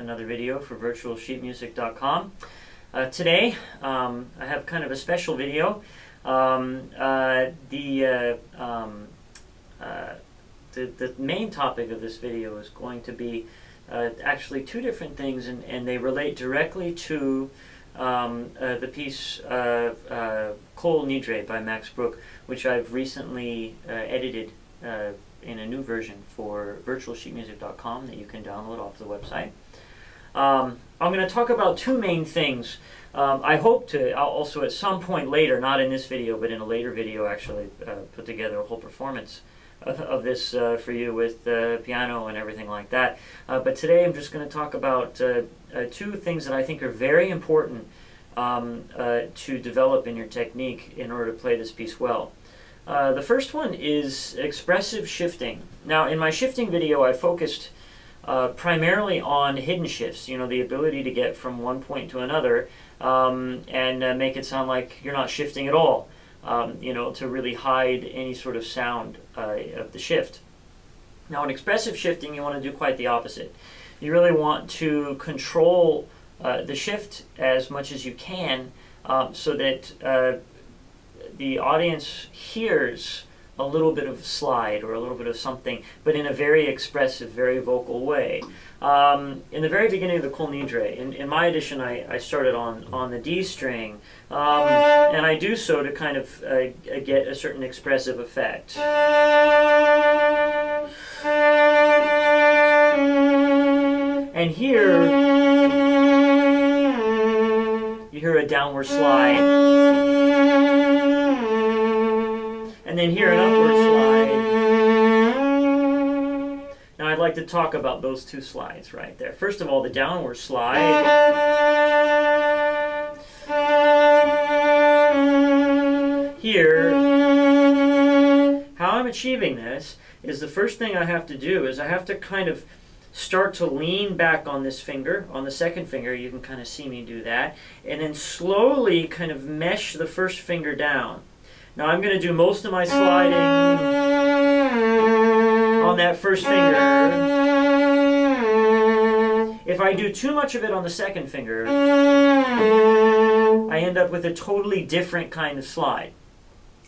another video for virtualsheetmusic.com. Uh, today, um, I have kind of a special video. Um, uh, the, uh, um, uh, the, the main topic of this video is going to be uh, actually two different things, and, and they relate directly to um, uh, the piece Kol Nidre by Max Bruch, which I've recently edited in a new version for virtualsheetmusic.com that you can download off the website. Um, I'm going to talk about two main things. Um, I hope to I'll also at some point later, not in this video, but in a later video, actually uh, put together a whole performance of, of this uh, for you with uh, piano and everything like that. Uh, but today I'm just going to talk about uh, uh, two things that I think are very important um, to develop in your technique in order to play this piece well. Uh, the first one is expressive shifting. Now, in my shifting video, I focused uh, primarily on hidden shifts, you know, the ability to get from one point to another um, and uh, make it sound like you're not shifting at all, um, you know, to really hide any sort of sound uh, of the shift. Now, in expressive shifting, you want to do quite the opposite. You really want to control uh, the shift as much as you can um, so that the audience hears a little bit of slide or a little bit of something, but in a very expressive, very vocal way. Um, in the very beginning of the Kol Nidre, in, in my edition, I, I started on, on the D string, um, and I do so to kind of uh, get a certain expressive effect. And here, you hear a downward slide and then here an upward slide. Now I'd like to talk about those two slides right there. First of all, the downward slide. Here, how I'm achieving this is the first thing I have to do is I have to kind of start to lean back on this finger, on the second finger, you can kind of see me do that, and then slowly kind of mesh the first finger down. Now I'm going to do most of my sliding on that first finger. If I do too much of it on the second finger, I end up with a totally different kind of slide.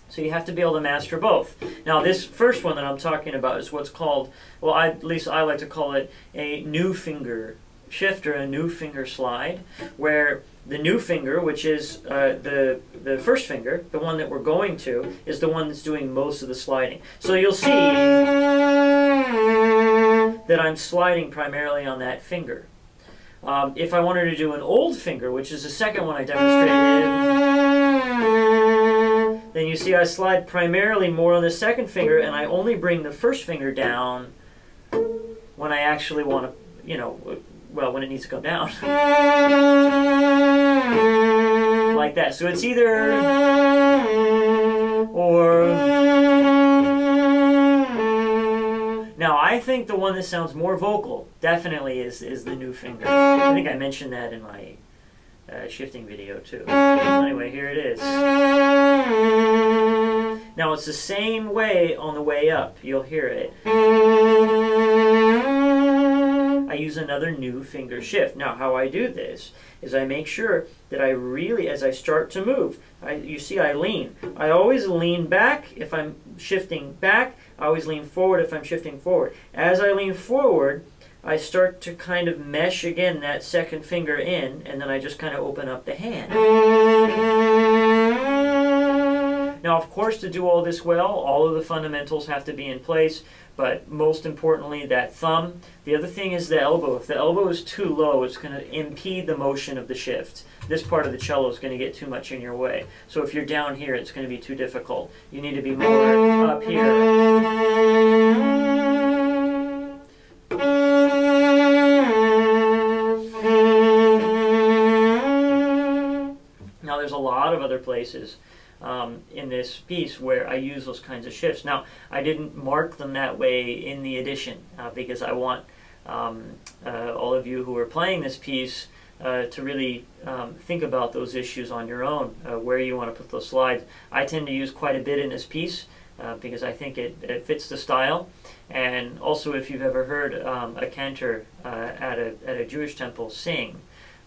So you have to be able to master both. Now this first one that I'm talking about is what's called, well I, at least I like to call it a new finger shift or a new finger slide, where the new finger, which is uh, the, the first finger, the one that we're going to, is the one that's doing most of the sliding. So you'll see that I'm sliding primarily on that finger. Um, if I wanted to do an old finger, which is the second one I demonstrated, then you see I slide primarily more on the second finger and I only bring the first finger down when I actually want to, you know, well, when it needs to come down. like that. So it's either or. Now, I think the one that sounds more vocal definitely is, is the new finger. I think I mentioned that in my uh, shifting video too. Anyway, here it is. Now, it's the same way on the way up. You'll hear it. I use another new finger shift. Now, how I do this is I make sure that I really, as I start to move, I, you see I lean. I always lean back if I'm shifting back. I always lean forward if I'm shifting forward. As I lean forward, I start to kind of mesh again that second finger in, and then I just kind of open up the hand. Now, of course, to do all this well, all of the fundamentals have to be in place, but most importantly, that thumb. The other thing is the elbow. If the elbow is too low, it's going to impede the motion of the shift. This part of the cello is going to get too much in your way. So if you're down here, it's going to be too difficult. You need to be more up here. Now there's a lot of other places um, in this piece where I use those kinds of shifts. Now, I didn't mark them that way in the edition uh, because I want um, uh, all of you who are playing this piece uh, to really um, think about those issues on your own, uh, where you want to put those slides. I tend to use quite a bit in this piece. uh, because I think it, it fits the style. And also, if you've ever heard um, a cantor uh, at, a, at a Jewish temple sing,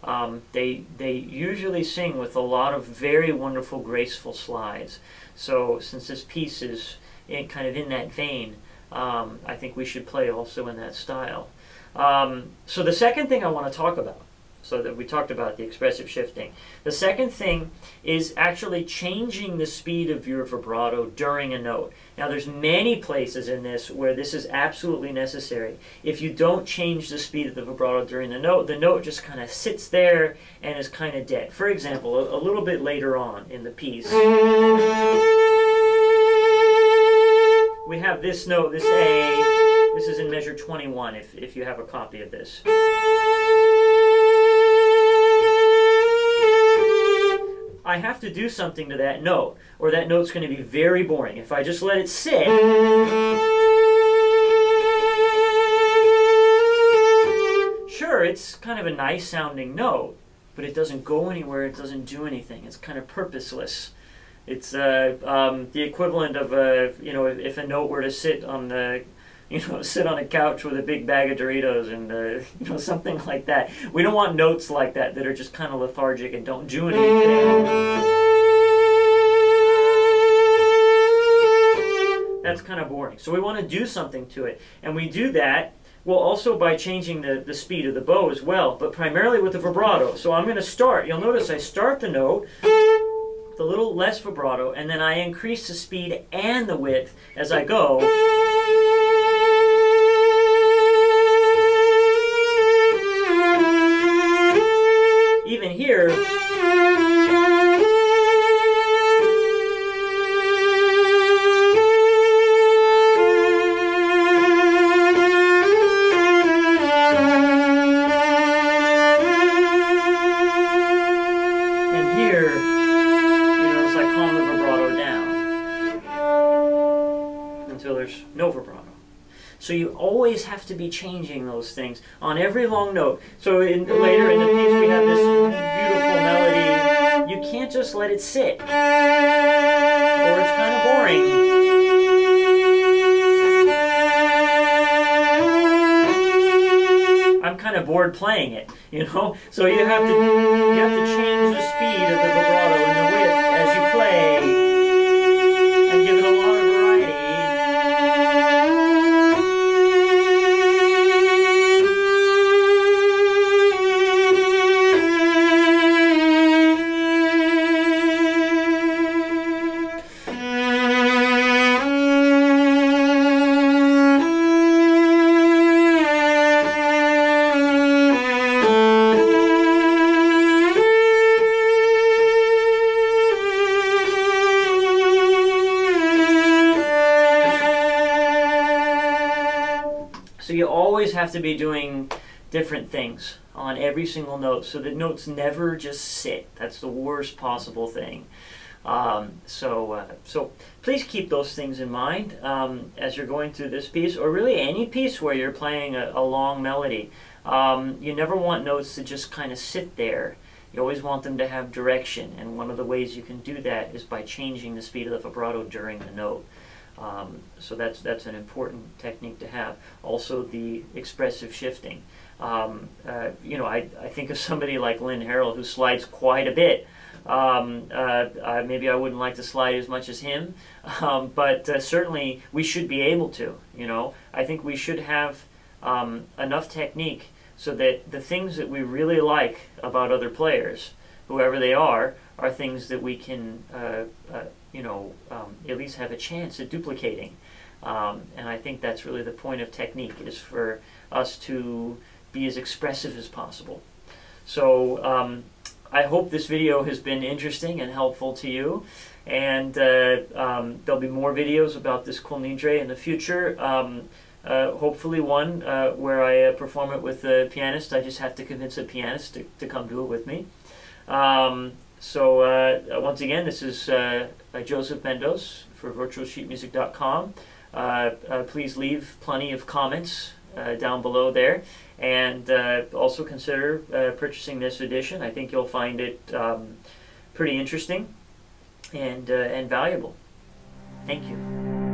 um, they, they usually sing with a lot of very wonderful, graceful slides. So, since this piece is in, kind of in that vein, um, I think we should play also in that style. Um, so, the second thing I want to talk about so that we talked about the expressive shifting. The second thing is actually changing the speed of your vibrato during a note. Now there's many places in this where this is absolutely necessary. If you don't change the speed of the vibrato during the note, the note just kind of sits there and is kind of dead. For example, a, a little bit later on in the piece, we have this note, this A, this is in measure 21 if, if you have a copy of this. I have to do something to that note, or that note's going to be very boring. If I just let it sit, sure, it's kind of a nice sounding note, but it doesn't go anywhere, it doesn't do anything. It's kind of purposeless. It's uh, um, the equivalent of a, you know, if a note were to sit on the you know, sit on a couch with a big bag of Doritos and, uh, you know, something like that. We don't want notes like that that are just kind of lethargic and don't do anything. That's kind of boring. So we want to do something to it. And we do that, well, also by changing the, the speed of the bow as well, but primarily with the vibrato. So I'm going to start. You'll notice I start the note the little less vibrato, and then I increase the speed and the width as I go. So you always have to be changing those things on every long note. So in, later in the piece we have this beautiful melody. You can't just let it sit, or it's kind of boring. I'm kind of bored playing it, you know. So you have to you have to change the speed of the vibrato and the width as you play. Have to be doing different things on every single note so that notes never just sit. That's the worst possible thing. Um, so, uh, so please keep those things in mind um, as you're going through this piece, or really any piece where you're playing a, a long melody. Um, you never want notes to just kind of sit there. You always want them to have direction, and one of the ways you can do that is by changing the speed of the vibrato during the note. Um, so that's that's an important technique to have. Also, the expressive shifting. Um, uh, you know, I, I think of somebody like Lynn Harrell who slides quite a bit. Um, uh, uh, maybe I wouldn't like to slide as much as him, um, but uh, certainly we should be able to. You know, I think we should have um, enough technique so that the things that we really like about other players, whoever they are, are things that we can uh, uh, you know, um, at least have a chance at duplicating. Um, and I think that's really the point of technique is for us to be as expressive as possible. So um, I hope this video has been interesting and helpful to you. And uh, um, there'll be more videos about this Kol Nidre in the future. Um, uh, hopefully one uh, where I uh, perform it with a pianist. I just have to convince a pianist to, to come do it with me. So uh, once again, this is uh, Joseph Mendos for virtualsheetmusic.com. Uh, uh, please leave plenty of comments uh, down below there, and uh, also consider purchasing this edition. I think you'll find it um, pretty interesting and and valuable. Thank you.